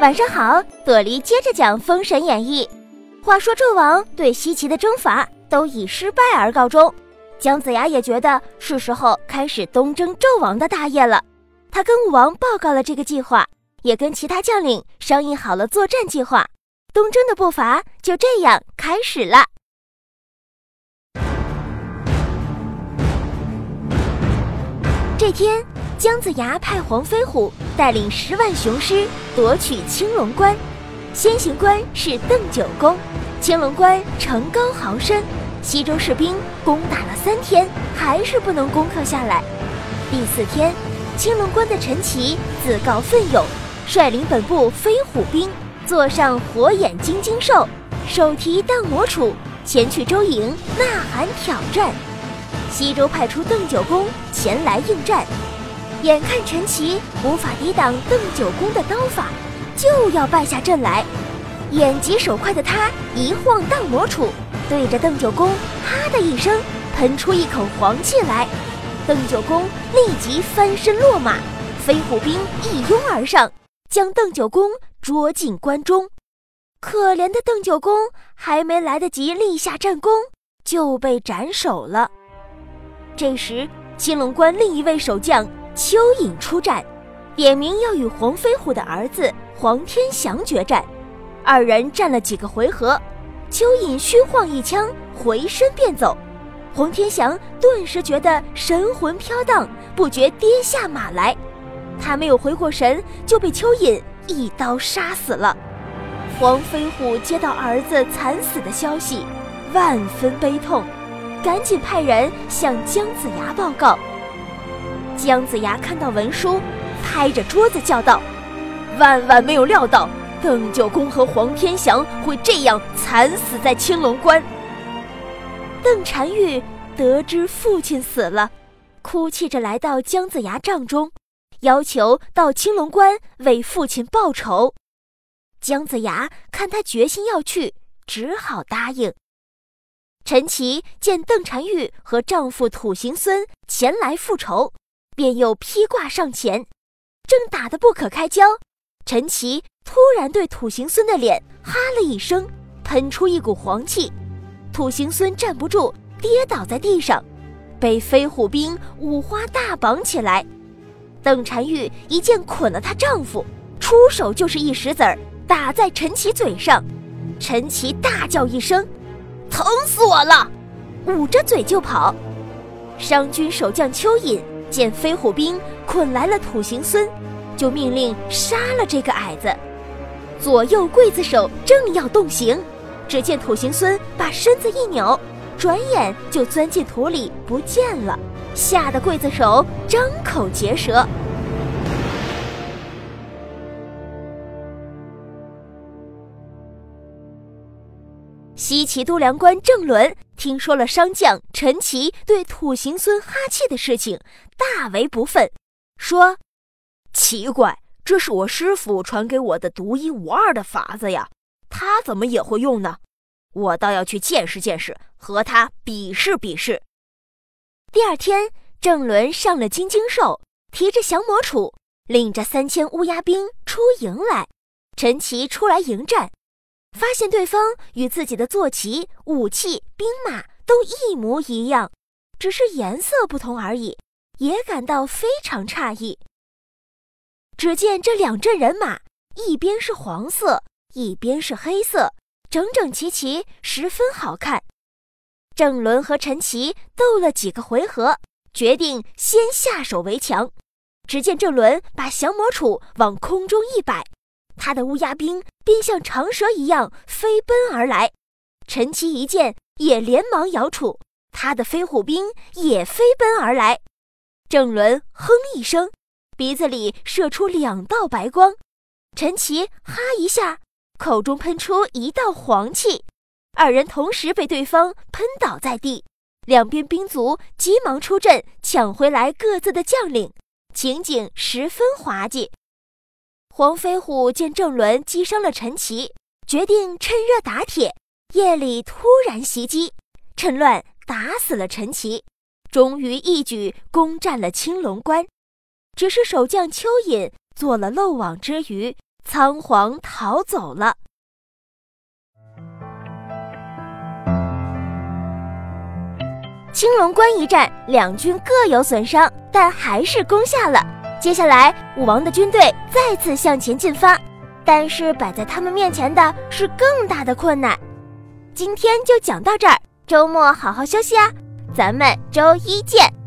晚上好，朵梨接着讲《封神演义》。话说纣王对西岐的征伐都以失败而告终，姜子牙也觉得是时候开始东征纣王的大业了。他跟武王报告了这个计划，也跟其他将领商议好了作战计划。东征的步伐就这样开始了。这天。姜子牙派黄飞虎带领十万雄师夺取青龙关，先行关是邓九公。青龙关城高壕深，西周士兵攻打了三天，还是不能攻克下来。第四天，青龙关的陈奇自告奋勇，率领本部飞虎兵，坐上火眼金睛兽，手提荡魔杵，前去周营呐喊挑战。西周派出邓九公前来应战。眼看陈奇无法抵挡邓九公的刀法，就要败下阵来。眼疾手快的他一晃荡魔杵，对着邓九公“哈”的一声喷出一口黄气来。邓九公立即翻身落马，飞虎兵一拥而上，将邓九公捉进关中。可怜的邓九公还没来得及立下战功，就被斩首了。这时，青龙关另一位守将。蚯蚓出战，点名要与黄飞虎的儿子黄天祥决战。二人战了几个回合，蚯蚓虚晃一枪，回身便走。黄天祥顿时觉得神魂飘荡，不觉跌下马来。他没有回过神，就被蚯蚓一刀杀死了。黄飞虎接到儿子惨死的消息，万分悲痛，赶紧派人向姜子牙报告。姜子牙看到文书，拍着桌子叫道：“万万没有料到，邓九公和黄天祥会这样惨死在青龙关。”邓婵玉得知父亲死了，哭泣着来到姜子牙帐中，要求到青龙关为父亲报仇。姜子牙看他决心要去，只好答应。陈奇见邓婵玉和丈夫土行孙前来复仇。便又披挂上前，正打得不可开交，陈奇突然对土行孙的脸哈了一声，喷出一股黄气，土行孙站不住，跌倒在地上，被飞虎兵五花大绑起来。邓婵玉一剑捆了她丈夫，出手就是一石子儿打在陈奇嘴上，陈奇大叫一声：“疼死我了！”捂着嘴就跑。商军守将蚯蚓。见飞虎兵捆来了土行孙，就命令杀了这个矮子。左右刽子手正要动刑，只见土行孙把身子一扭，转眼就钻进土里不见了，吓得刽子手张口结舌。西岐都梁官郑伦听说了商将陈奇对土行孙哈气的事情，大为不忿，说：“奇怪，这是我师傅传给我的独一无二的法子呀，他怎么也会用呢？我倒要去见识见识，和他比试比试。”第二天，郑伦上了金睛兽，提着降魔杵，领着三千乌鸦兵出营来。陈奇出来迎战。发现对方与自己的坐骑、武器、兵马都一模一样，只是颜色不同而已，也感到非常诧异。只见这两阵人马，一边是黄色，一边是黑色，整整齐齐，十分好看。郑伦和陈奇斗了几个回合，决定先下手为强。只见郑伦把降魔杵往空中一摆。他的乌鸦兵便像长蛇一样飞奔而来，陈奇一见也连忙摇杵，他的飞虎兵也飞奔而来。郑伦哼一声，鼻子里射出两道白光，陈奇哈一下，口中喷出一道黄气，二人同时被对方喷倒在地。两边兵卒急忙出阵抢回来各自的将领，情景十分滑稽。黄飞虎见郑伦击伤了陈奇，决定趁热打铁，夜里突然袭击，趁乱打死了陈奇，终于一举攻占了青龙关。只是守将蚯蚓做了漏网之鱼，仓皇逃走了。青龙关一战，两军各有损伤，但还是攻下了。接下来，武王的军队再次向前进发，但是摆在他们面前的是更大的困难。今天就讲到这儿，周末好好休息啊，咱们周一见。